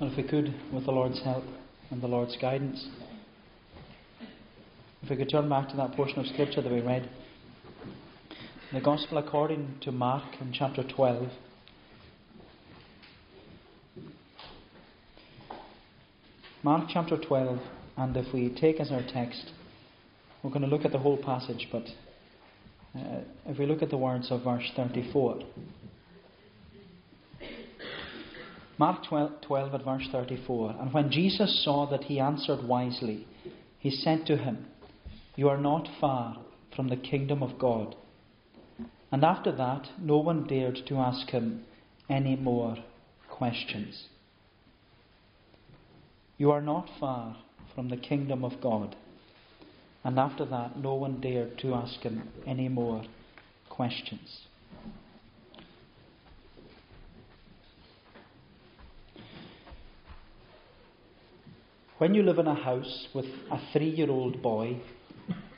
Well, if we could, with the Lord's help and the Lord's guidance, if we could turn back to that portion of Scripture that we read, the Gospel according to Mark in chapter 12. Mark chapter 12, and if we take as our text, we're going to look at the whole passage, but uh, if we look at the words of verse 34. Mark 12, 12 at verse 34. And when Jesus saw that he answered wisely, he said to him, You are not far from the kingdom of God. And after that, no one dared to ask him any more questions. You are not far from the kingdom of God. And after that, no one dared to ask him any more questions. When you live in a house with a three year old boy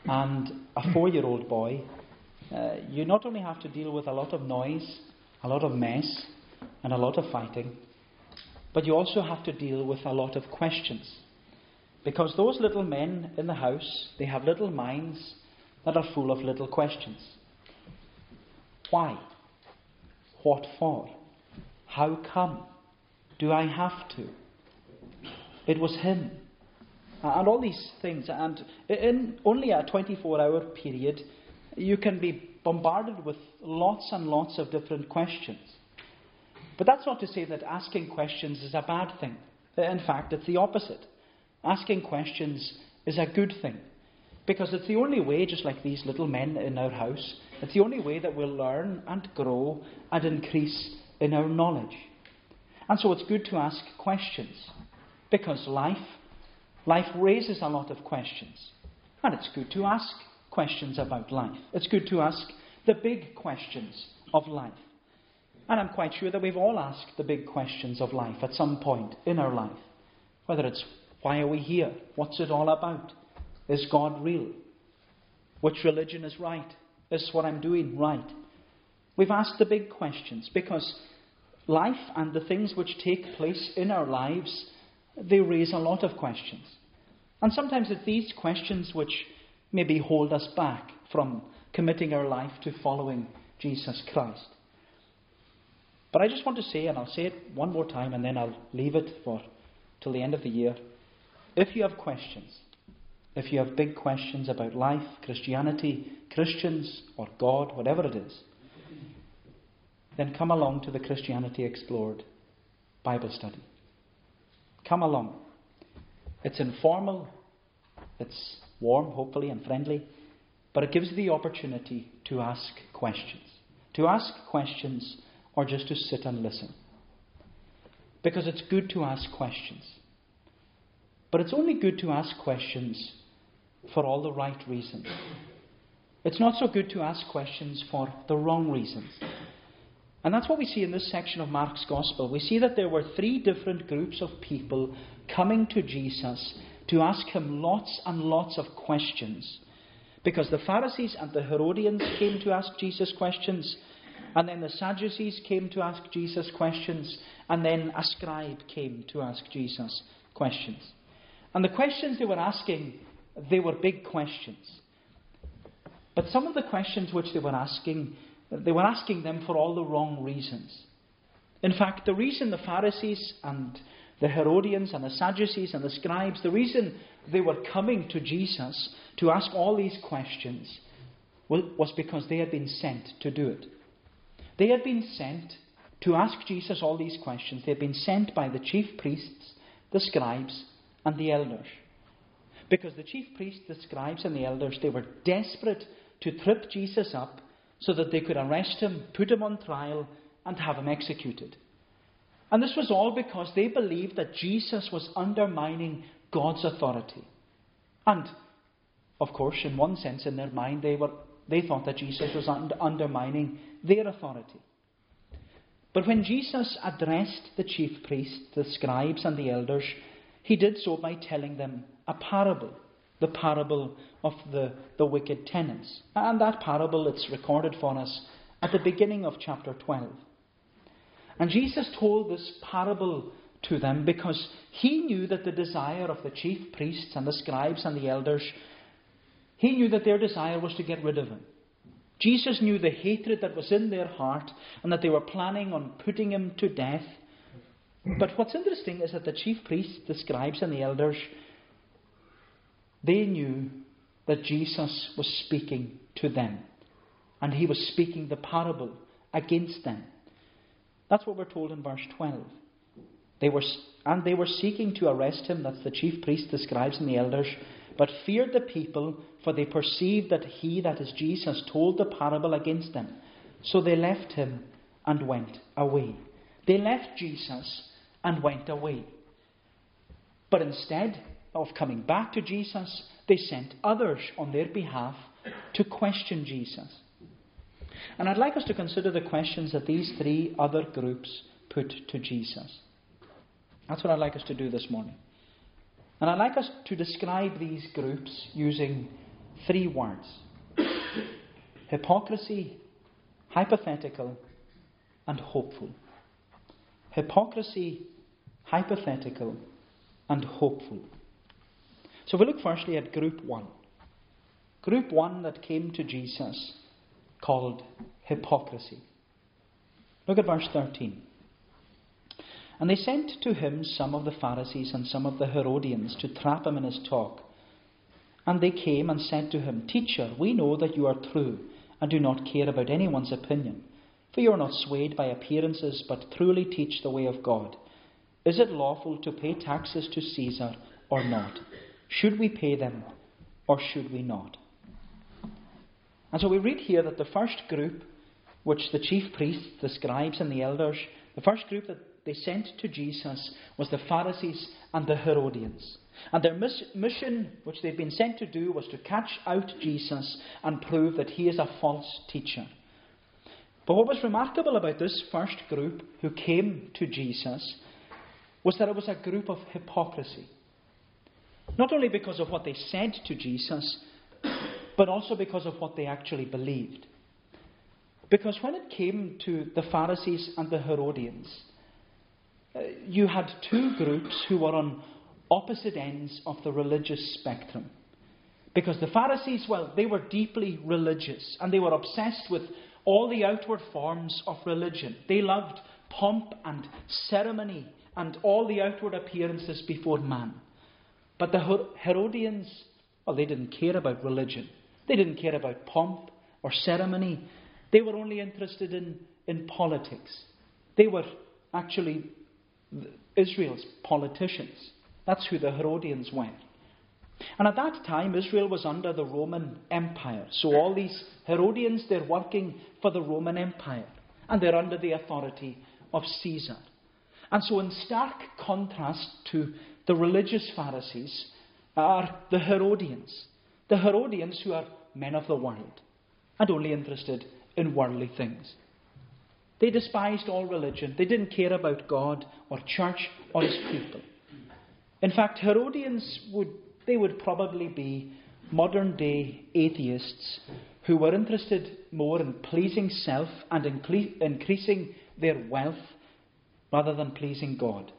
and a four year old boy, uh, you not only have to deal with a lot of noise, a lot of mess, and a lot of fighting, but you also have to deal with a lot of questions. Because those little men in the house, they have little minds that are full of little questions. Why? What for? How come? Do I have to? It was him. And all these things. And in only a 24 hour period, you can be bombarded with lots and lots of different questions. But that's not to say that asking questions is a bad thing. In fact, it's the opposite. Asking questions is a good thing. Because it's the only way, just like these little men in our house, it's the only way that we'll learn and grow and increase in our knowledge. And so it's good to ask questions. Because life, life raises a lot of questions. And it's good to ask questions about life. It's good to ask the big questions of life. And I'm quite sure that we've all asked the big questions of life at some point in our life. Whether it's why are we here? What's it all about? Is God real? Which religion is right? Is what I'm doing right? We've asked the big questions because life and the things which take place in our lives, they raise a lot of questions. And sometimes it's these questions which maybe hold us back from committing our life to following Jesus Christ. But I just want to say, and I'll say it one more time and then I'll leave it for till the end of the year. If you have questions, if you have big questions about life, Christianity, Christians, or God, whatever it is, then come along to the Christianity Explored Bible study. Come along. It's informal, it's warm, hopefully, and friendly, but it gives the opportunity to ask questions. To ask questions or just to sit and listen. Because it's good to ask questions. But it's only good to ask questions for all the right reasons. It's not so good to ask questions for the wrong reasons. And that's what we see in this section of Mark's Gospel. We see that there were three different groups of people coming to Jesus to ask him lots and lots of questions. Because the Pharisees and the Herodians came to ask Jesus questions, and then the Sadducees came to ask Jesus questions, and then a scribe came to ask Jesus questions. And the questions they were asking, they were big questions. But some of the questions which they were asking, they were asking them for all the wrong reasons. In fact, the reason the Pharisees and the Herodians and the Sadducees and the scribes, the reason they were coming to Jesus to ask all these questions was because they had been sent to do it. They had been sent to ask Jesus all these questions. They had been sent by the chief priests, the scribes, and the elders. Because the chief priests, the scribes, and the elders, they were desperate to trip Jesus up so that they could arrest him, put him on trial, and have him executed. And this was all because they believed that Jesus was undermining God's authority. And, of course, in one sense, in their mind, they, were, they thought that Jesus was undermining their authority. But when Jesus addressed the chief priests, the scribes, and the elders, he did so by telling them a parable, the parable of the, the wicked tenants. And that parable, it's recorded for us at the beginning of chapter 12. And Jesus told this parable to them because he knew that the desire of the chief priests and the scribes and the elders, he knew that their desire was to get rid of him. Jesus knew the hatred that was in their heart and that they were planning on putting him to death. But what's interesting is that the chief priests, the scribes, and the elders, they knew that Jesus was speaking to them. And he was speaking the parable against them. That's what we're told in verse 12. They were, and they were seeking to arrest him, that's the chief priests, the scribes, and the elders, but feared the people, for they perceived that he, that is Jesus, told the parable against them. So they left him and went away. They left Jesus and went away. But instead of coming back to Jesus, they sent others on their behalf to question Jesus. And I'd like us to consider the questions that these three other groups put to Jesus. That's what I'd like us to do this morning. And I'd like us to describe these groups using three words hypocrisy, hypothetical, and hopeful. Hypocrisy, hypothetical, and hopeful. So we look firstly at group one. Group one that came to Jesus called hypocrisy. Look at verse 13. And they sent to him some of the Pharisees and some of the Herodians to trap him in his talk. And they came and said to him, Teacher, we know that you are true and do not care about anyone's opinion, for you are not swayed by appearances, but truly teach the way of God. Is it lawful to pay taxes to Caesar or not? Should we pay them or should we not? And so we read here that the first group, which the chief priests, the scribes, and the elders, the first group that they sent to Jesus was the Pharisees and the Herodians. And their mission, which they'd been sent to do, was to catch out Jesus and prove that he is a false teacher. But what was remarkable about this first group who came to Jesus was that it was a group of hypocrisy. Not only because of what they said to Jesus, but also because of what they actually believed. Because when it came to the Pharisees and the Herodians, uh, you had two groups who were on opposite ends of the religious spectrum. Because the Pharisees, well, they were deeply religious and they were obsessed with all the outward forms of religion. They loved pomp and ceremony and all the outward appearances before man. But the Herodians, well, they didn't care about religion. They didn't care about pomp or ceremony. They were only interested in, in politics. They were actually Israel's politicians. That's who the Herodians were. And at that time, Israel was under the Roman Empire. So all these Herodians, they're working for the Roman Empire. And they're under the authority of Caesar. And so, in stark contrast to the religious Pharisees, are the Herodians. The Herodians who are men of the world and only interested in worldly things. They despised all religion. They didn't care about God or church or his people. In fact, Herodians would they would probably be modern day atheists who were interested more in pleasing self and increasing their wealth rather than pleasing God.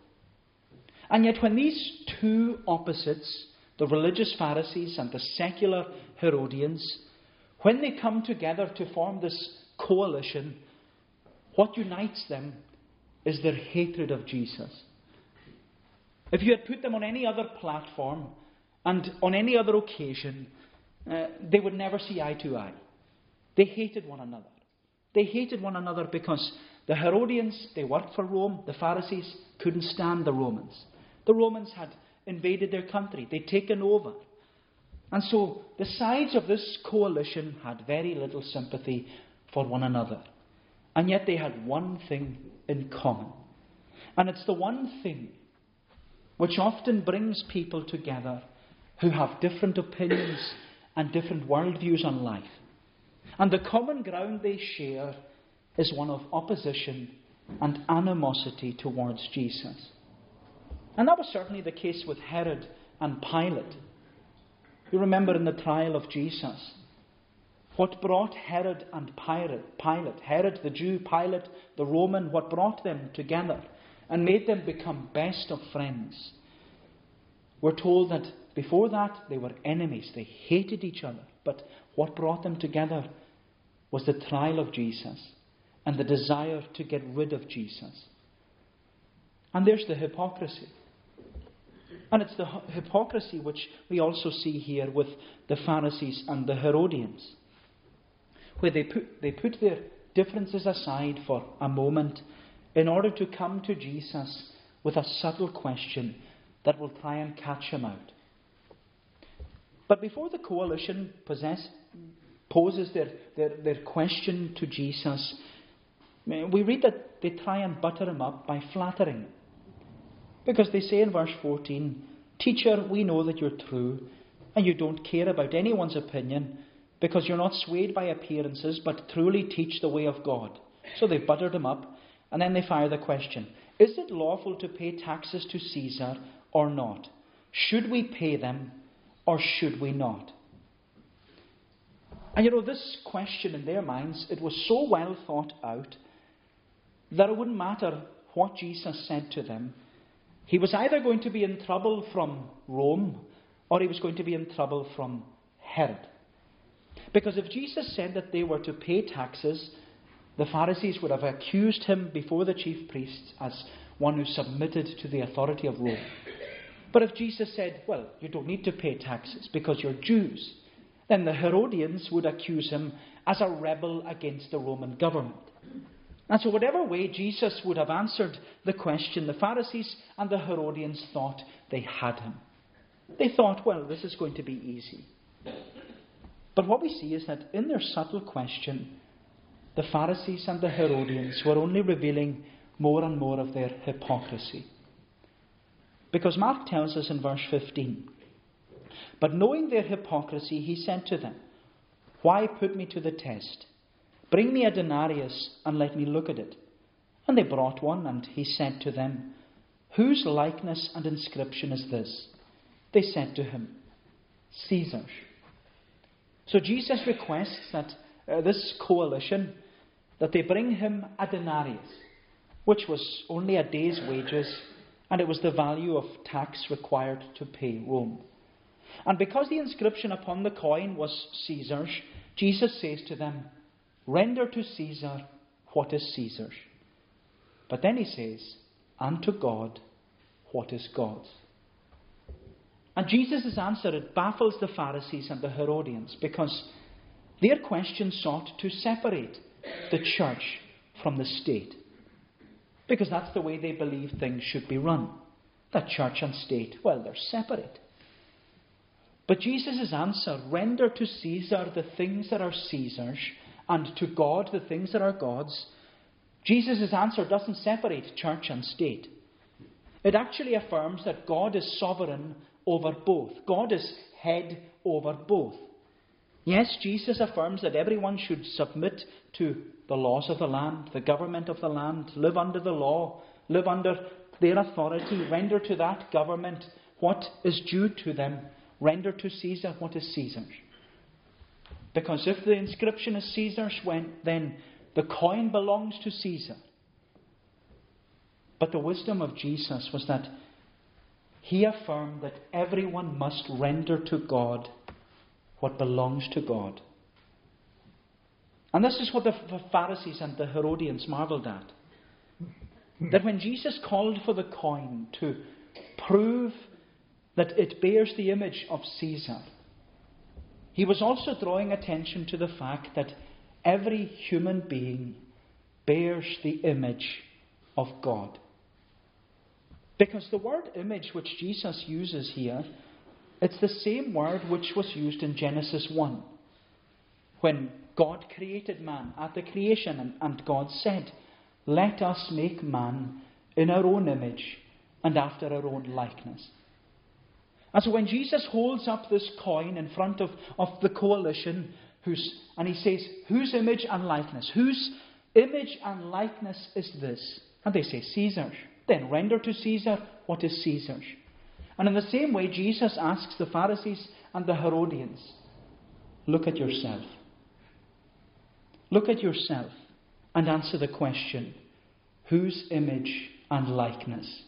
And yet, when these two opposites, the religious Pharisees and the secular Herodians, when they come together to form this coalition, what unites them is their hatred of Jesus. If you had put them on any other platform and on any other occasion, uh, they would never see eye to eye. They hated one another. They hated one another because the Herodians, they worked for Rome. The Pharisees couldn't stand the Romans. The Romans had invaded their country, they'd taken over. And so the sides of this coalition had very little sympathy for one another. And yet they had one thing in common. And it's the one thing which often brings people together who have different opinions and different worldviews on life. And the common ground they share is one of opposition and animosity towards Jesus. And that was certainly the case with Herod and Pilate. You remember in the trial of Jesus, what brought Herod and Pilate, Pilate, Herod the Jew, Pilate the Roman, what brought them together and made them become best of friends. We're told that before that they were enemies, they hated each other. But what brought them together was the trial of Jesus and the desire to get rid of Jesus. And there's the hypocrisy. And it's the hypocrisy which we also see here with the Pharisees and the Herodians, where they put, they put their differences aside for a moment in order to come to Jesus with a subtle question that will try and catch him out. But before the coalition possess, poses their, their, their question to Jesus, we read that they try and butter him up by flattering. Because they say in verse 14, Teacher, we know that you're true, and you don't care about anyone's opinion, because you're not swayed by appearances, but truly teach the way of God. So they buttered him up, and then they fire the question Is it lawful to pay taxes to Caesar or not? Should we pay them or should we not? And you know, this question in their minds, it was so well thought out that it wouldn't matter what Jesus said to them. He was either going to be in trouble from Rome or he was going to be in trouble from Herod. Because if Jesus said that they were to pay taxes, the Pharisees would have accused him before the chief priests as one who submitted to the authority of Rome. But if Jesus said, well, you don't need to pay taxes because you're Jews, then the Herodians would accuse him as a rebel against the Roman government. And so, whatever way Jesus would have answered the question, the Pharisees and the Herodians thought they had him. They thought, well, this is going to be easy. But what we see is that in their subtle question, the Pharisees and the Herodians were only revealing more and more of their hypocrisy. Because Mark tells us in verse 15, But knowing their hypocrisy, he said to them, Why put me to the test? Bring me a denarius and let me look at it. And they brought one, and he said to them, Whose likeness and inscription is this? They said to him, Caesar's. So Jesus requests that uh, this coalition that they bring him a denarius, which was only a day's wages, and it was the value of tax required to pay Rome. And because the inscription upon the coin was Caesar's, Jesus says to them, Render to Caesar what is Caesar's. But then he says, And to God what is God's. And Jesus' answer, it baffles the Pharisees and the Herodians because their question sought to separate the church from the state. Because that's the way they believe things should be run. That church and state, well, they're separate. But Jesus' answer, render to Caesar the things that are Caesar's, and to God the things that are God's, Jesus' answer doesn't separate church and state. It actually affirms that God is sovereign over both. God is head over both. Yes, Jesus affirms that everyone should submit to the laws of the land, the government of the land, live under the law, live under their authority, render to that government what is due to them, render to Caesar what is Caesar's. Because if the inscription is Caesar's, then the coin belongs to Caesar. But the wisdom of Jesus was that he affirmed that everyone must render to God what belongs to God. And this is what the Pharisees and the Herodians marveled at. That when Jesus called for the coin to prove that it bears the image of Caesar, he was also drawing attention to the fact that every human being bears the image of God. Because the word image which Jesus uses here, it's the same word which was used in Genesis 1. When God created man at the creation, and, and God said, Let us make man in our own image and after our own likeness. And so when Jesus holds up this coin in front of, of the coalition, who's, and he says, Whose image and likeness? Whose image and likeness is this? And they say, Caesar's. Then render to Caesar what is Caesar's. And in the same way, Jesus asks the Pharisees and the Herodians look at yourself. Look at yourself and answer the question whose image and likeness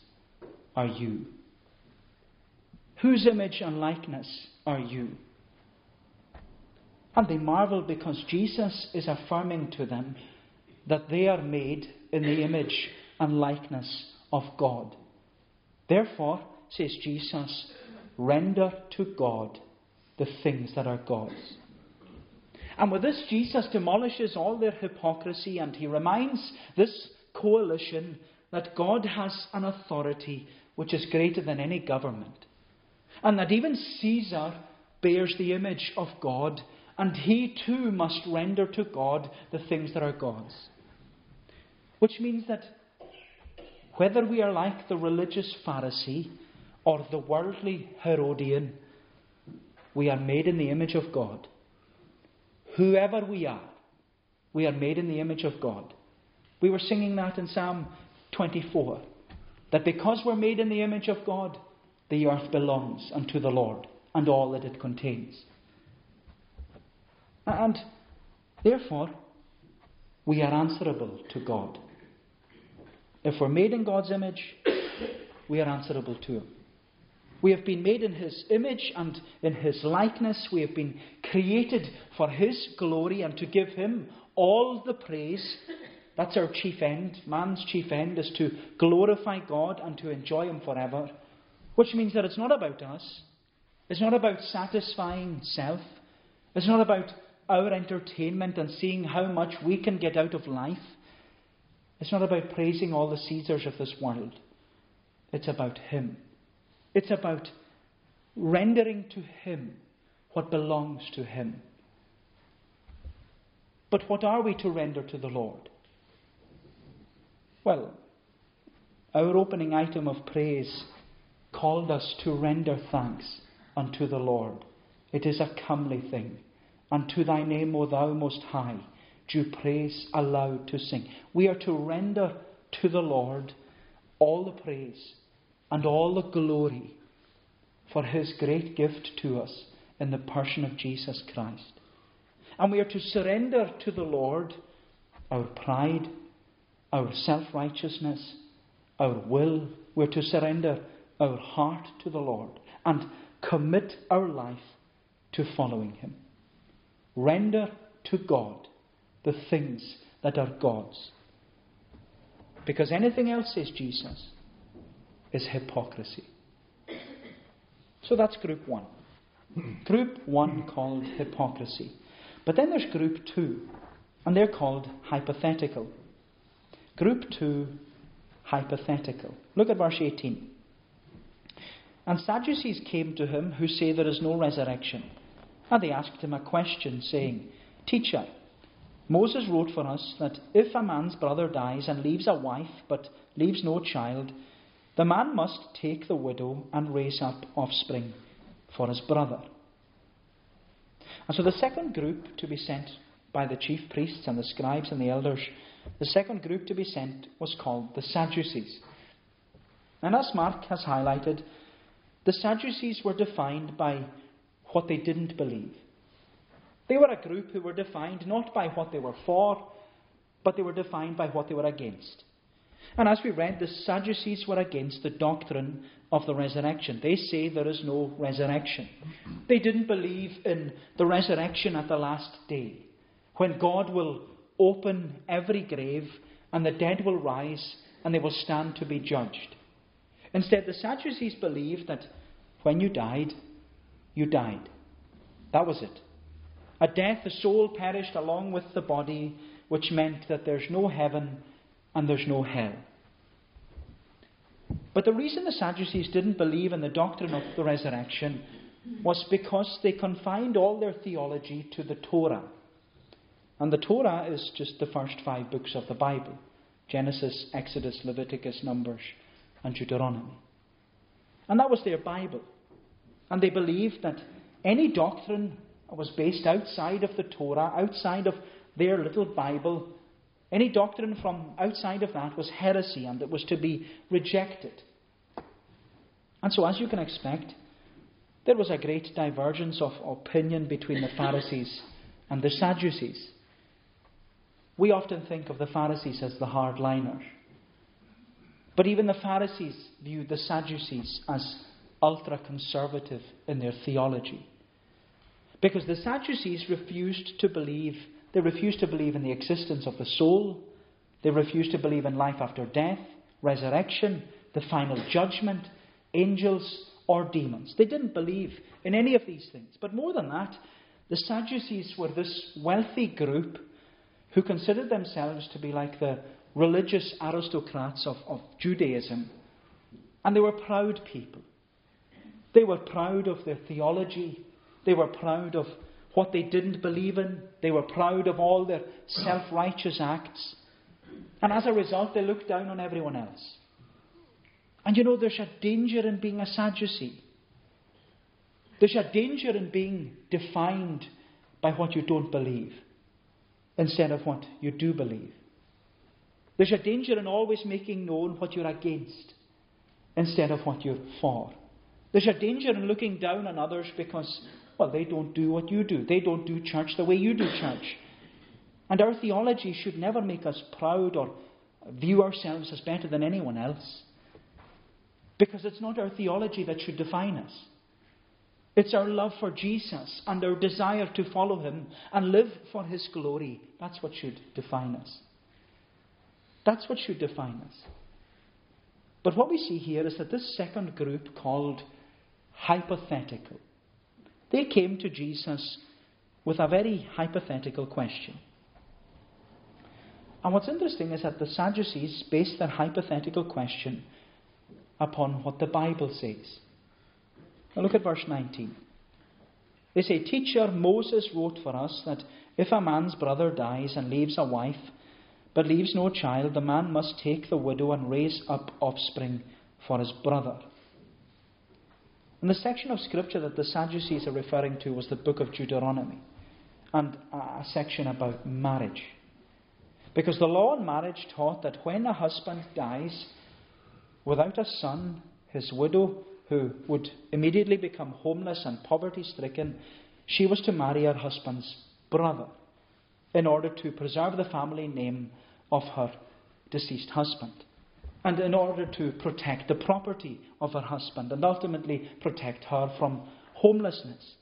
are you? Whose image and likeness are you? And they marvel because Jesus is affirming to them that they are made in the image and likeness of God. Therefore, says Jesus, render to God the things that are God's. And with this, Jesus demolishes all their hypocrisy and he reminds this coalition that God has an authority which is greater than any government. And that even Caesar bears the image of God, and he too must render to God the things that are God's. Which means that whether we are like the religious Pharisee or the worldly Herodian, we are made in the image of God. Whoever we are, we are made in the image of God. We were singing that in Psalm 24 that because we're made in the image of God, the earth belongs unto the Lord and all that it contains. And therefore, we are answerable to God. If we're made in God's image, we are answerable to Him. We have been made in His image and in His likeness. We have been created for His glory and to give Him all the praise. That's our chief end. Man's chief end is to glorify God and to enjoy Him forever. Which means that it's not about us. It's not about satisfying self. It's not about our entertainment and seeing how much we can get out of life. It's not about praising all the Caesars of this world. It's about Him. It's about rendering to Him what belongs to Him. But what are we to render to the Lord? Well, our opening item of praise called us to render thanks unto the Lord. It is a comely thing. Unto thy name, O thou most high, due praise aloud to sing. We are to render to the Lord all the praise and all the glory for his great gift to us in the person of Jesus Christ. And we are to surrender to the Lord our pride, our self righteousness, our will. We're to surrender our heart to the Lord and commit our life to following Him. Render to God the things that are God's. Because anything else, says Jesus, is hypocrisy. So that's group one. Group one called hypocrisy. But then there's group two, and they're called hypothetical. Group two, hypothetical. Look at verse 18. And Sadducees came to him who say there is no resurrection. And they asked him a question, saying, Teacher, Moses wrote for us that if a man's brother dies and leaves a wife but leaves no child, the man must take the widow and raise up offspring for his brother. And so the second group to be sent by the chief priests and the scribes and the elders, the second group to be sent was called the Sadducees. And as Mark has highlighted, the Sadducees were defined by what they didn't believe. They were a group who were defined not by what they were for, but they were defined by what they were against. And as we read, the Sadducees were against the doctrine of the resurrection. They say there is no resurrection. They didn't believe in the resurrection at the last day, when God will open every grave and the dead will rise and they will stand to be judged. Instead, the Sadducees believed that when you died, you died. That was it. At death, the soul perished along with the body, which meant that there's no heaven and there's no hell. But the reason the Sadducees didn't believe in the doctrine of the resurrection was because they confined all their theology to the Torah. And the Torah is just the first five books of the Bible Genesis, Exodus, Leviticus, Numbers, and Deuteronomy. And that was their Bible. And they believed that any doctrine was based outside of the Torah, outside of their little Bible, any doctrine from outside of that was heresy and it was to be rejected. And so, as you can expect, there was a great divergence of opinion between the Pharisees and the Sadducees. We often think of the Pharisees as the hardliners. But even the Pharisees viewed the Sadducees as ultra conservative in their theology. Because the Sadducees refused to believe, they refused to believe in the existence of the soul, they refused to believe in life after death, resurrection, the final judgment, angels, or demons. They didn't believe in any of these things. But more than that, the Sadducees were this wealthy group who considered themselves to be like the religious aristocrats of, of Judaism. And they were proud people. They were proud of their theology. They were proud of what they didn't believe in. They were proud of all their self righteous acts. And as a result, they looked down on everyone else. And you know, there's a danger in being a Sadducee. There's a danger in being defined by what you don't believe instead of what you do believe. There's a danger in always making known what you're against instead of what you're for. There's a danger in looking down on others because, well, they don't do what you do. They don't do church the way you do church. And our theology should never make us proud or view ourselves as better than anyone else. Because it's not our theology that should define us. It's our love for Jesus and our desire to follow him and live for his glory. That's what should define us. That's what should define us. But what we see here is that this second group, called hypothetical, they came to Jesus with a very hypothetical question. And what's interesting is that the Sadducees based their hypothetical question upon what the Bible says. Now look at verse 19. They say, Teacher, Moses wrote for us that if a man's brother dies and leaves a wife, but leaves no child, the man must take the widow and raise up offspring for his brother. And the section of scripture that the Sadducees are referring to was the book of Deuteronomy and a section about marriage. Because the law on marriage taught that when a husband dies without a son, his widow, who would immediately become homeless and poverty stricken, she was to marry her husband's brother in order to preserve the family name of her deceased husband, and in order to protect the property of her husband, and ultimately protect her from homelessness.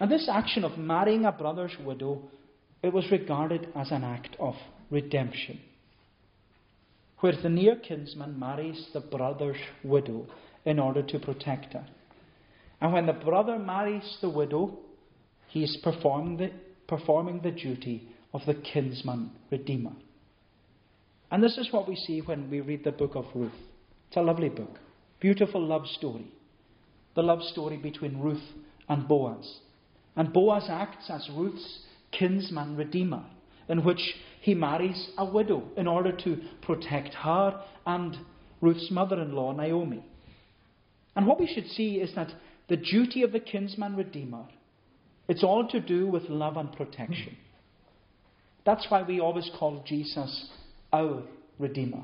and this action of marrying a brother's widow, it was regarded as an act of redemption, where the near kinsman marries the brother's widow in order to protect her. And when the brother marries the widow, he is performing the, performing the duty of the kinsman redeemer. And this is what we see when we read the book of Ruth. It's a lovely book, beautiful love story. The love story between Ruth and Boaz. And Boaz acts as Ruth's kinsman redeemer, in which he marries a widow in order to protect her and Ruth's mother in law, Naomi. And what we should see is that the duty of the kinsman redeemer, it's all to do with love and protection. That's why we always call Jesus our Redeemer.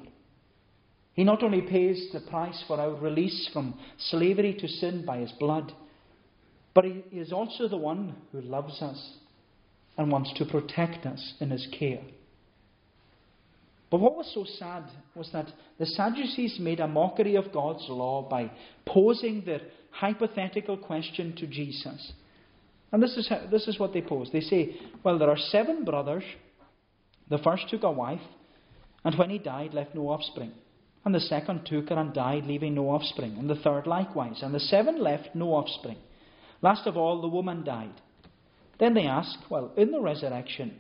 He not only pays the price for our release from slavery to sin by his blood, but he is also the one who loves us and wants to protect us in his care. But what was so sad was that the Sadducees made a mockery of God's law by posing their hypothetical question to Jesus. And this is, how, this is what they pose. They say, Well, there are seven brothers. The first took a wife, and when he died, left no offspring. And the second took her and died, leaving no offspring. And the third likewise. And the seven left no offspring. Last of all, the woman died. Then they ask, Well, in the resurrection,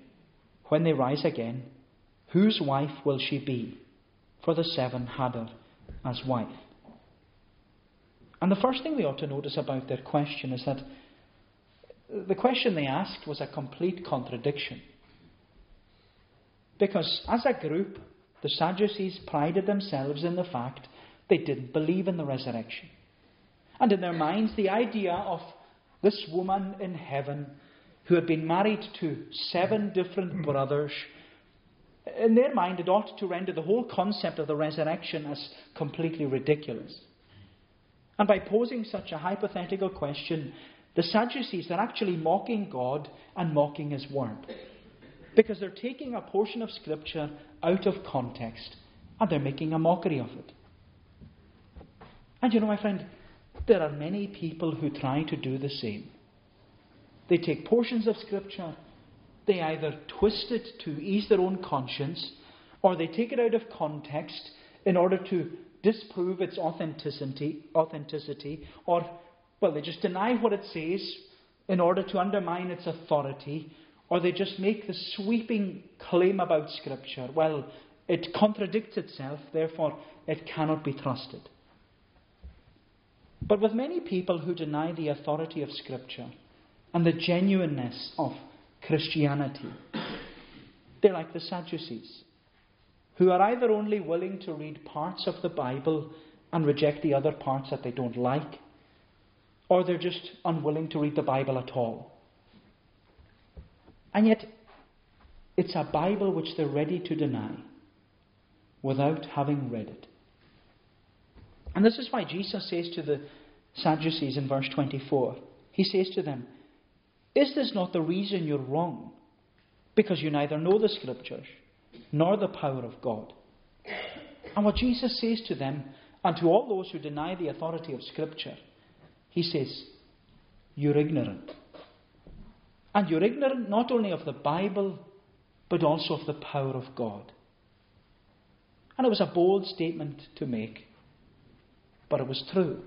when they rise again, whose wife will she be? For the seven had her as wife. And the first thing we ought to notice about their question is that the question they asked was a complete contradiction. Because as a group, the Sadducees prided themselves in the fact they didn't believe in the resurrection. And in their minds, the idea of this woman in heaven who had been married to seven different brothers, in their mind, it ought to render the whole concept of the resurrection as completely ridiculous. And by posing such a hypothetical question, the Sadducees are actually mocking God and mocking His Word because they're taking a portion of Scripture out of context and they're making a mockery of it. And you know, my friend, there are many people who try to do the same. They take portions of Scripture, they either twist it to ease their own conscience, or they take it out of context in order to disprove its authenticity, authenticity, or, well, they just deny what it says in order to undermine its authority, or they just make the sweeping claim about Scripture. Well, it contradicts itself, therefore it cannot be trusted. But with many people who deny the authority of Scripture and the genuineness of Christianity, they're like the Sadducees, who are either only willing to read parts of the Bible and reject the other parts that they don't like, or they're just unwilling to read the Bible at all. And yet, it's a Bible which they're ready to deny without having read it. And this is why Jesus says to the Sadducees in verse 24, He says to them, Is this not the reason you're wrong? Because you neither know the Scriptures nor the power of God. And what Jesus says to them, and to all those who deny the authority of Scripture, He says, You're ignorant. And you're ignorant not only of the Bible, but also of the power of God. And it was a bold statement to make, but it was true.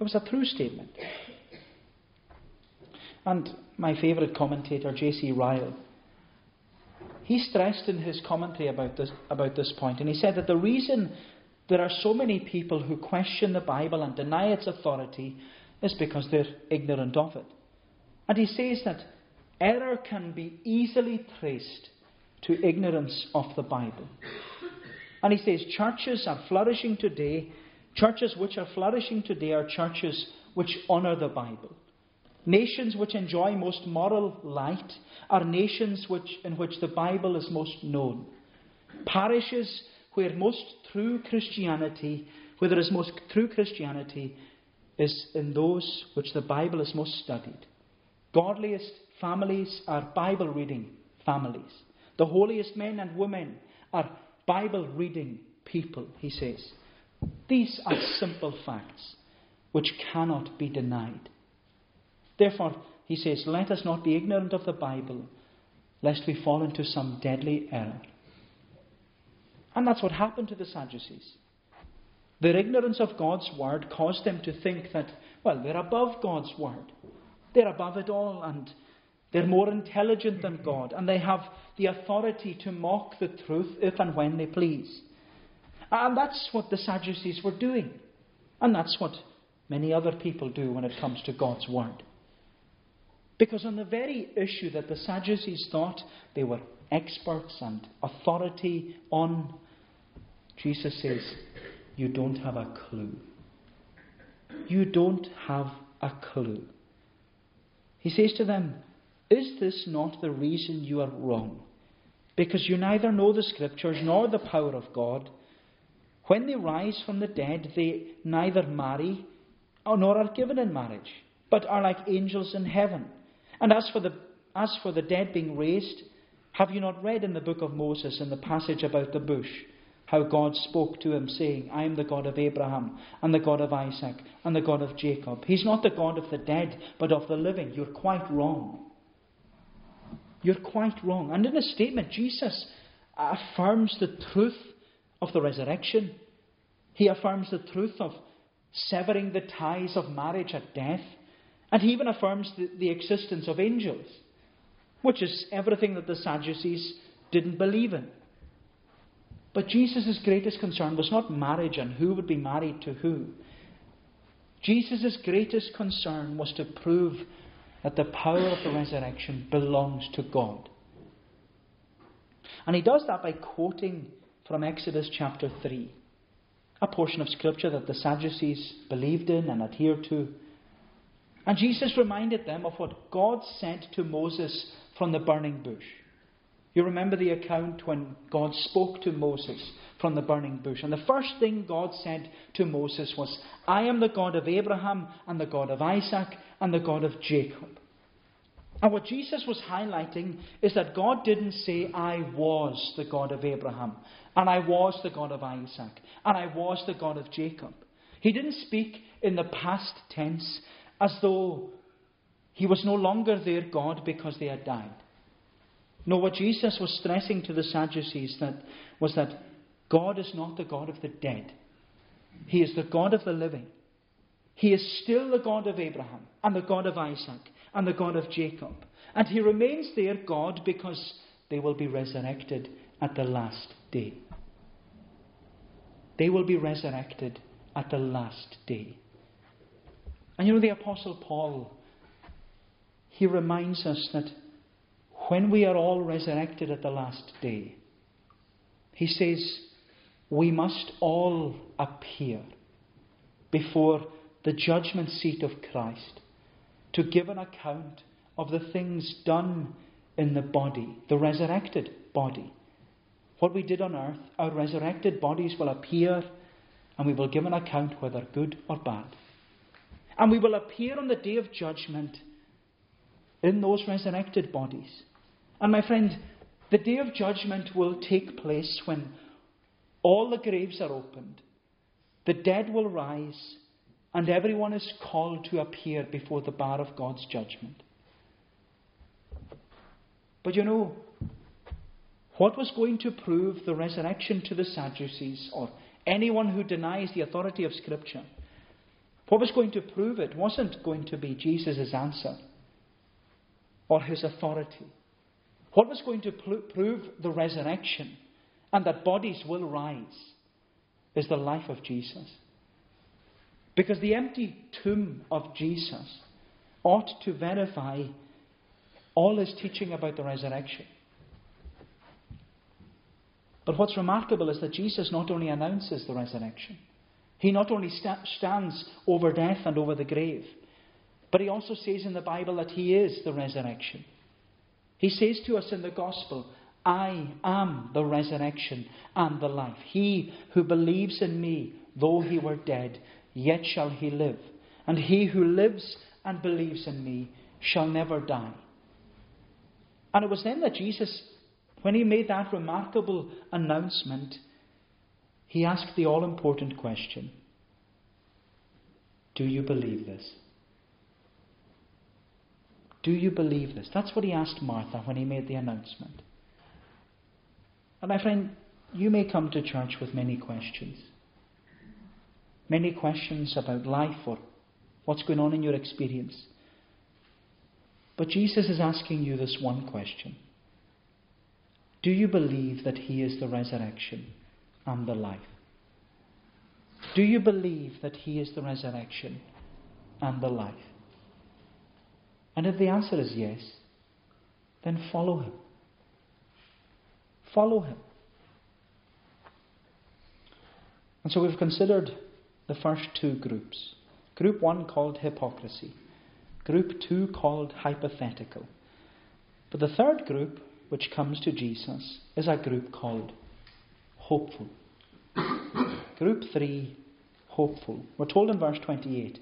It was a true statement. And my favourite commentator, J.C. Ryle, he stressed in his commentary about this, about this point, and he said that the reason there are so many people who question the Bible and deny its authority is because they're ignorant of it. And he says that error can be easily traced to ignorance of the Bible. And he says churches are flourishing today. Churches which are flourishing today are churches which honour the Bible. Nations which enjoy most moral light are nations which, in which the Bible is most known. Parishes where most true Christianity, where there is most true Christianity, is in those which the Bible is most studied. Godliest families are Bible reading families. The holiest men and women are Bible reading people, he says. These are simple facts which cannot be denied. Therefore, he says, let us not be ignorant of the Bible, lest we fall into some deadly error. And that's what happened to the Sadducees. Their ignorance of God's word caused them to think that, well, they're above God's word. They're above it all, and they're more intelligent than God, and they have the authority to mock the truth if and when they please. And that's what the Sadducees were doing. And that's what many other people do when it comes to God's Word. Because on the very issue that the Sadducees thought they were experts and authority on, Jesus says, You don't have a clue. You don't have a clue. He says to them, is this not the reason you are wrong? Because you neither know the Scriptures nor the power of God. When they rise from the dead, they neither marry oh, nor are given in marriage, but are like angels in heaven. And as for the, as for the dead being raised, have you not read in the book of Moses in the passage about the bush? How God spoke to him, saying, I am the God of Abraham, and the God of Isaac, and the God of Jacob. He's not the God of the dead, but of the living. You're quite wrong. You're quite wrong. And in a statement, Jesus affirms the truth of the resurrection. He affirms the truth of severing the ties of marriage at death. And he even affirms the, the existence of angels, which is everything that the Sadducees didn't believe in. But Jesus' greatest concern was not marriage and who would be married to who. Jesus' greatest concern was to prove that the power of the resurrection belongs to God. And he does that by quoting from Exodus chapter 3, a portion of scripture that the Sadducees believed in and adhered to. And Jesus reminded them of what God said to Moses from the burning bush. You remember the account when God spoke to Moses from the burning bush. And the first thing God said to Moses was, I am the God of Abraham and the God of Isaac and the God of Jacob. And what Jesus was highlighting is that God didn't say, I was the God of Abraham, and I was the God of Isaac, and I was the God of Jacob. He didn't speak in the past tense as though he was no longer their God because they had died. No, what Jesus was stressing to the Sadducees that, was that God is not the God of the dead. He is the God of the living. He is still the God of Abraham and the God of Isaac and the God of Jacob. And he remains their God because they will be resurrected at the last day. They will be resurrected at the last day. And you know, the Apostle Paul, he reminds us that when we are all resurrected at the last day, he says, we must all appear before the judgment seat of Christ to give an account of the things done in the body, the resurrected body. What we did on earth, our resurrected bodies will appear and we will give an account whether good or bad. And we will appear on the day of judgment in those resurrected bodies. And my friend, the day of judgment will take place when all the graves are opened, the dead will rise, and everyone is called to appear before the bar of God's judgment. But you know, what was going to prove the resurrection to the Sadducees or anyone who denies the authority of Scripture? What was going to prove it wasn't going to be Jesus' answer or his authority. What was going to prove the resurrection and that bodies will rise is the life of Jesus. Because the empty tomb of Jesus ought to verify all his teaching about the resurrection. But what's remarkable is that Jesus not only announces the resurrection, he not only st- stands over death and over the grave, but he also says in the Bible that he is the resurrection. He says to us in the gospel, I am the resurrection and the life. He who believes in me, though he were dead, yet shall he live. And he who lives and believes in me shall never die. And it was then that Jesus, when he made that remarkable announcement, he asked the all important question Do you believe this? Do you believe this? That's what he asked Martha when he made the announcement. And my friend, you may come to church with many questions. Many questions about life or what's going on in your experience. But Jesus is asking you this one question Do you believe that He is the resurrection and the life? Do you believe that He is the resurrection and the life? And if the answer is yes, then follow Him. Follow Him. And so we've considered the first two groups. Group one called hypocrisy, group two called hypothetical. But the third group, which comes to Jesus, is a group called hopeful. group three, hopeful. We're told in verse 28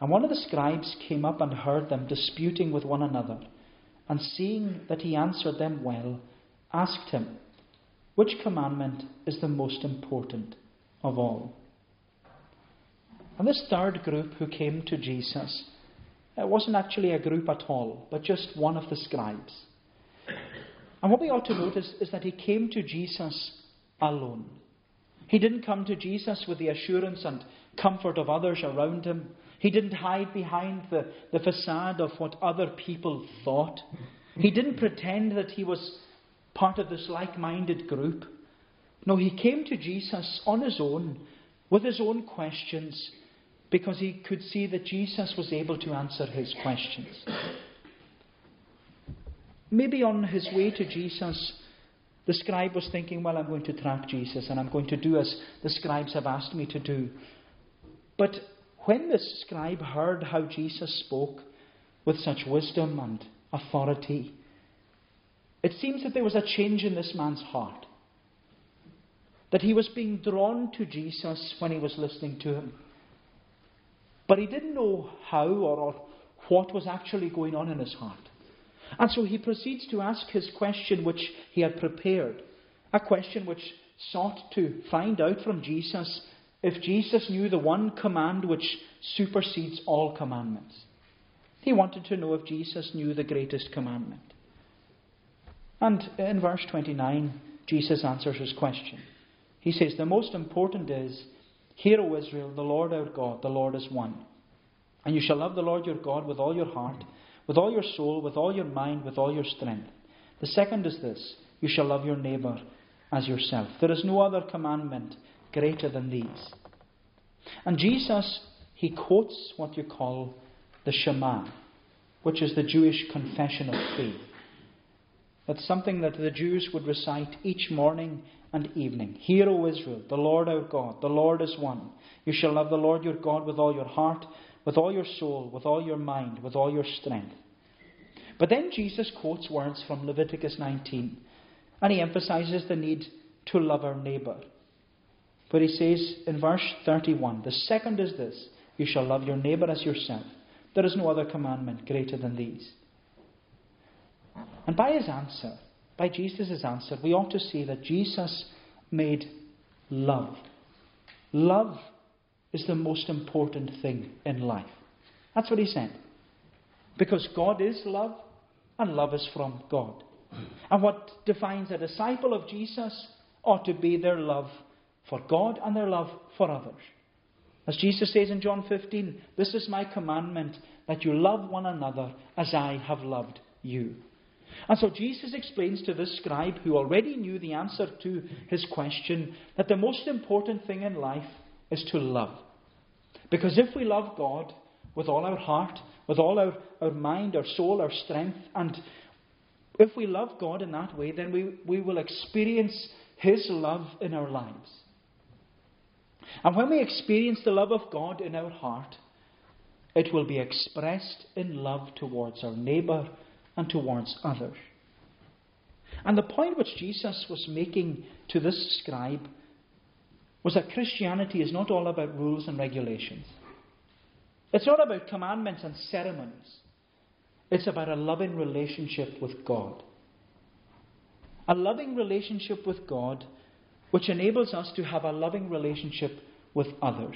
And one of the scribes came up and heard them disputing with one another, and seeing that he answered them well, asked him, Which commandment is the most important of all? And this third group who came to Jesus, it wasn't actually a group at all, but just one of the scribes. And what we ought to notice is that he came to Jesus alone. He didn't come to Jesus with the assurance and comfort of others around him. He didn't hide behind the, the facade of what other people thought. He didn't pretend that he was part of this like minded group. No, he came to Jesus on his own, with his own questions, because he could see that Jesus was able to answer his questions. Maybe on his way to Jesus, the scribe was thinking, Well, I'm going to track Jesus and I'm going to do as the scribes have asked me to do. But when the scribe heard how Jesus spoke with such wisdom and authority, it seems that there was a change in this man's heart. That he was being drawn to Jesus when he was listening to him. But he didn't know how or, what was actually going on in his heart. And so he proceeds to ask his question which he had prepared, a question which sought to find out from Jesus if Jesus knew the one command which supersedes all commandments. He wanted to know if Jesus knew the greatest commandment. And in verse 29, Jesus answers his question. He says, The most important is, Hear, O Israel, the Lord our God, the Lord is one. And you shall love the Lord your God with all your heart, with all your soul, with all your mind, with all your strength. The second is this you shall love your neighbour as yourself. There is no other commandment greater than these. And Jesus, he quotes what you call the Shema, which is the Jewish confession of faith. That's something that the Jews would recite each morning and evening. Hear, O Israel, the Lord our God, the Lord is one. You shall love the Lord your God with all your heart, with all your soul, with all your mind, with all your strength. But then Jesus quotes words from Leviticus 19, and he emphasizes the need to love our neighbour. But he says in verse 31 the second is this you shall love your neighbour as yourself. There is no other commandment greater than these. And by his answer, by Jesus' answer, we ought to see that Jesus made love. Love is the most important thing in life. That's what he said. Because God is love, and love is from God. And what defines a disciple of Jesus ought to be their love for God and their love for others. As Jesus says in John 15, This is my commandment, that you love one another as I have loved you. And so Jesus explains to this scribe, who already knew the answer to his question, that the most important thing in life is to love. Because if we love God with all our heart, with all our, our mind, our soul, our strength, and if we love God in that way, then we, we will experience His love in our lives. And when we experience the love of God in our heart, it will be expressed in love towards our neighbour and towards others. And the point which Jesus was making to this scribe was that Christianity is not all about rules and regulations. It's not about commandments and ceremonies. It's about a loving relationship with God. A loving relationship with God which enables us to have a loving relationship with others.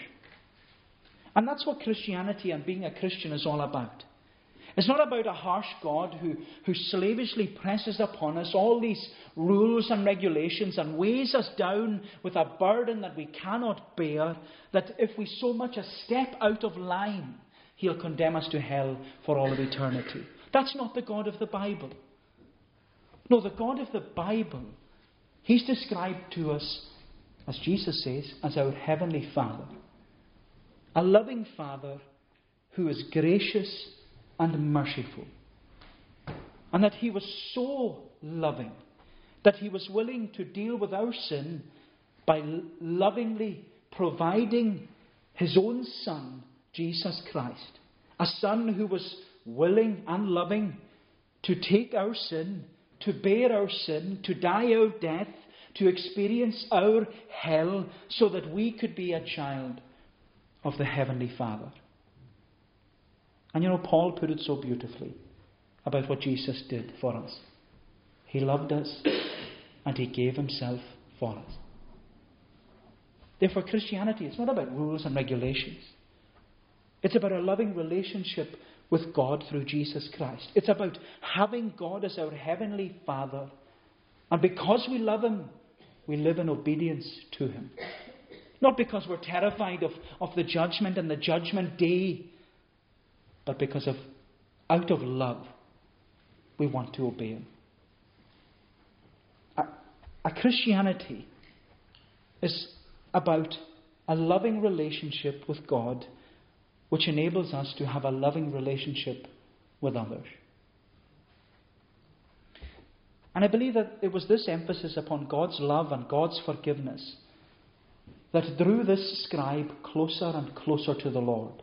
And that's what Christianity and being a Christian is all about. It's not about a harsh God who, who slavishly presses upon us all these rules and regulations and weighs us down with a burden that we cannot bear, that if we so much as step out of line, he'll condemn us to hell for all of eternity. That's not the God of the Bible. No, the God of the Bible, he's described to us, as Jesus says, as our heavenly Father. A loving Father who is gracious and merciful. And that he was so loving that he was willing to deal with our sin by lovingly providing his own Son, Jesus Christ. A Son who was willing and loving to take our sin, to bear our sin, to die our death, to experience our hell, so that we could be a child of the Heavenly Father. And you know, Paul put it so beautifully about what Jesus did for us. He loved us and he gave himself for us. Therefore, Christianity is not about rules and regulations. It's about a loving relationship with God through Jesus Christ. It's about having God as our heavenly Father. And because we love Him, we live in obedience to Him. Not because we're terrified of, of the judgment and the judgment day, but because of out of love, we want to obey Him. A, a Christianity is about a loving relationship with God, which enables us to have a loving relationship with others. And I believe that it was this emphasis upon God's love and God's forgiveness that drew this scribe closer and closer to the Lord.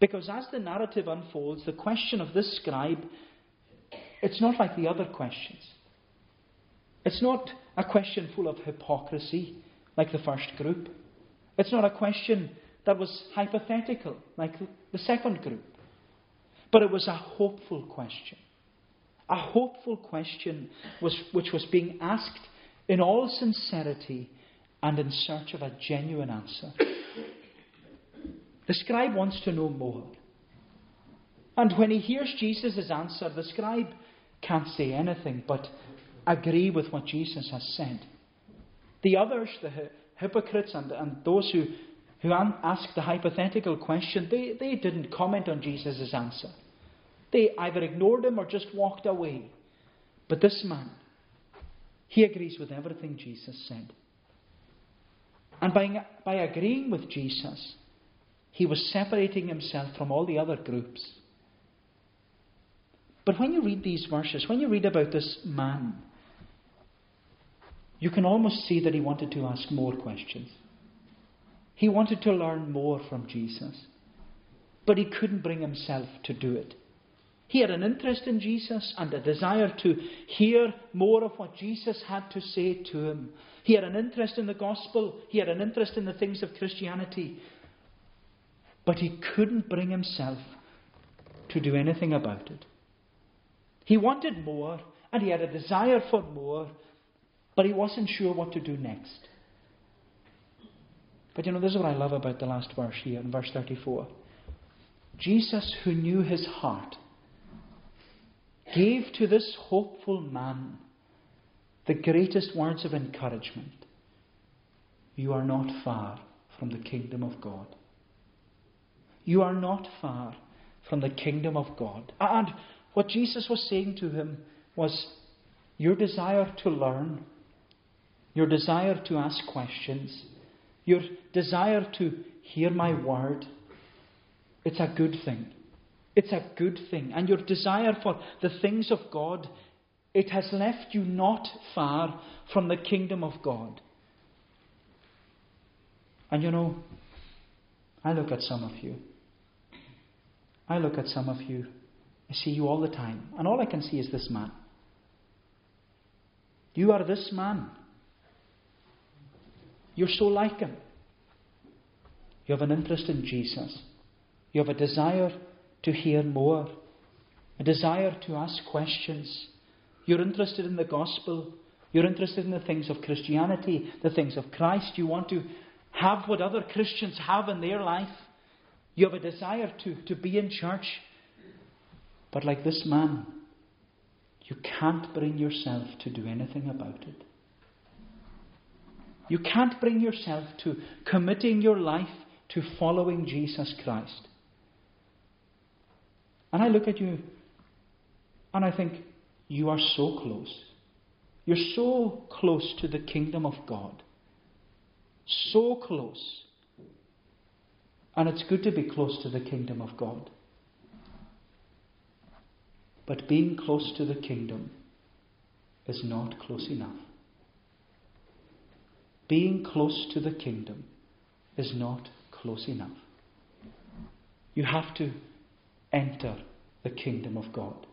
Because as the narrative unfolds, the question of this scribe, it's not like the other questions. It's not a question full of hypocrisy like the first group. It's not a question that was hypothetical like the second group. But it was a hopeful question. A hopeful question was, which was being asked in all sincerity and in search of a genuine answer. The scribe wants to know more. And when he hears Jesus' answer, the scribe can't say anything but agree with what Jesus has said. The others, the hypocrites and, and those who, who asked the hypothetical question, they, they didn't comment on Jesus' answer. They either ignored him or just walked away. But this man, he agrees with everything Jesus said. And by, by agreeing with Jesus, he was separating himself from all the other groups. But when you read these verses, when you read about this man, you can almost see that he wanted to ask more questions. He wanted to learn more from Jesus. But he couldn't bring himself to do it. He had an interest in Jesus and a desire to hear more of what Jesus had to say to him. He had an interest in the gospel. He had an interest in the things of Christianity. But he couldn't bring himself to do anything about it. He wanted more, and he had a desire for more, but he wasn't sure what to do next. But you know, this is what I love about the last verse here, in verse 34. Jesus, who knew his heart, gave to this hopeful man the greatest words of encouragement. You are not far from the kingdom of God. You are not far from the kingdom of God. And what Jesus was saying to him was your desire to learn, your desire to ask questions, your desire to hear my word, it's a good thing. It's a good thing. And your desire for the things of God, it has left you not far from the kingdom of God. And you know, I look at some of you. I look at some of you. I see you all the time. And all I can see is this man. You are this man. You're so like him. You have an interest in Jesus. You have a desire to hear more, a desire to ask questions. You're interested in the gospel. You're interested in the things of Christianity, the things of Christ. You want to have what other Christians have in their life. You have a desire to, to be in church. But like this man, you can't bring yourself to do anything about it. You can't bring yourself to committing your life to following Jesus Christ. And I look at you and I think, you are so close. You're so close to the kingdom of God. So close. And it's good to be close to the kingdom of God. But being close to the kingdom is not close enough. Being close to the kingdom is not close enough. You have to enter the kingdom of God.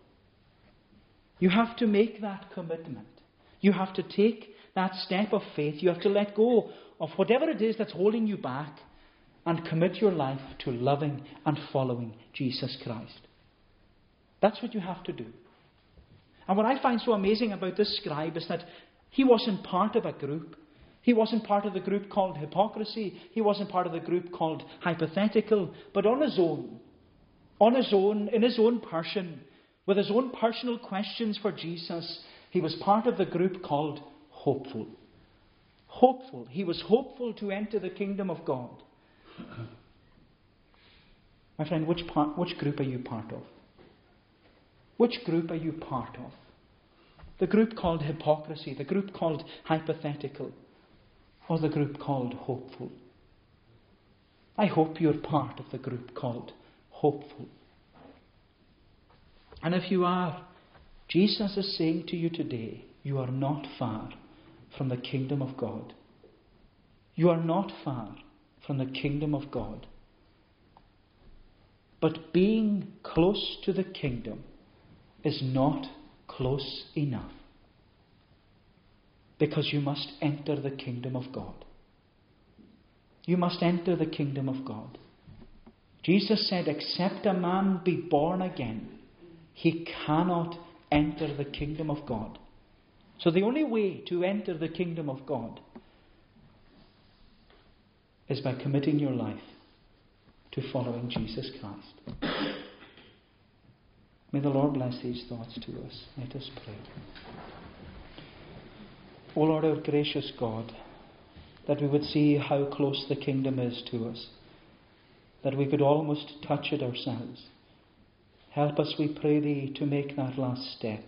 You have to make that commitment. You have to take that step of faith. You have to let go of whatever it is that's holding you back and commit your life to loving and following Jesus Christ. That's what you have to do. And what I find so amazing about this scribe is that he wasn't part of a group. He wasn't part of the group called hypocrisy. He wasn't part of the group called hypothetical. But on his own, on his own, in his own person, with his own personal questions for Jesus, he was part of the group called hopeful. Hopeful. He was hopeful to enter the kingdom of God. My friend, which, part, which group are you part of? Which group are you part of? The group called hypocrisy, the group called hypothetical, or the group called hopeful? I hope you're part of the group called hopeful. And if you are, Jesus is saying to you today, you are not far from the kingdom of God. You are not far from the kingdom of God. But being close to the kingdom is not close enough. Because you must enter the kingdom of God. You must enter the kingdom of God. Jesus said, Except a man be born again, he cannot enter the kingdom of God. So the only way to enter the kingdom of God is by committing your life to following Jesus Christ. May the Lord bless these thoughts to us. Let us pray. O Lord, our gracious God, that we would see how close the kingdom is to us, that we could almost touch it ourselves. Help us, we pray Thee, to make that last step,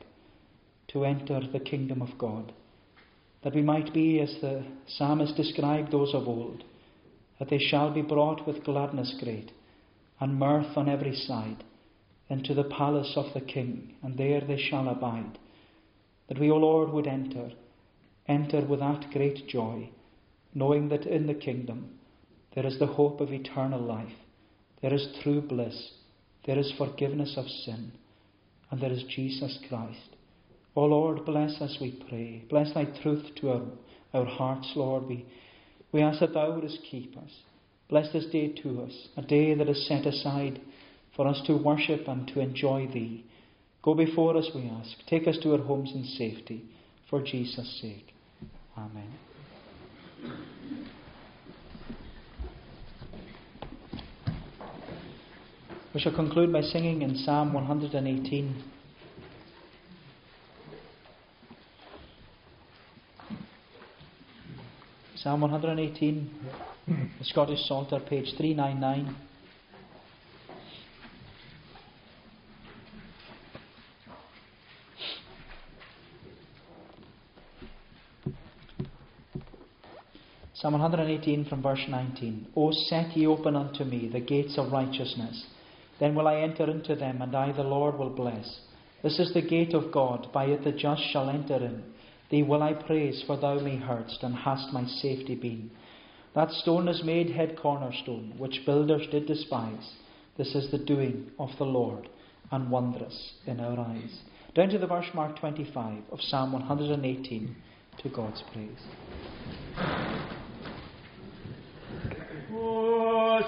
to enter the kingdom of God, that we might be, as the psalmist described those of old, that they shall be brought with gladness great and mirth on every side into the palace of the King, and there they shall abide. That we, O Lord, would enter, enter with that great joy, knowing that in the kingdom there is the hope of eternal life, there is true bliss, there is forgiveness of sin, and there is Jesus Christ. O Lord, bless us, we pray. Bless thy truth to our, our hearts, Lord. We we ask that thou wouldst keep us. Bless this day to us, a day that is set aside for us to worship and to enjoy thee. Go before us, we ask. Take us to our homes in safety, for Jesus' sake. Amen. We shall conclude by singing in Psalm 118. Psalm 118, the Scottish Psalter, page 399. Psalm 118 from verse 19. O set ye open unto me the gates of righteousness. Then will I enter into them, and I, the Lord, will bless. This is the gate of God, by it the just shall enter in. Thee will I praise, for thou me heardst, and hast my safety been. That stone is made head cornerstone, which builders did despise. This is the doing of the Lord, and wondrous in our eyes. Down to the verse mark 25 of Psalm 118, to God's praise. Oh,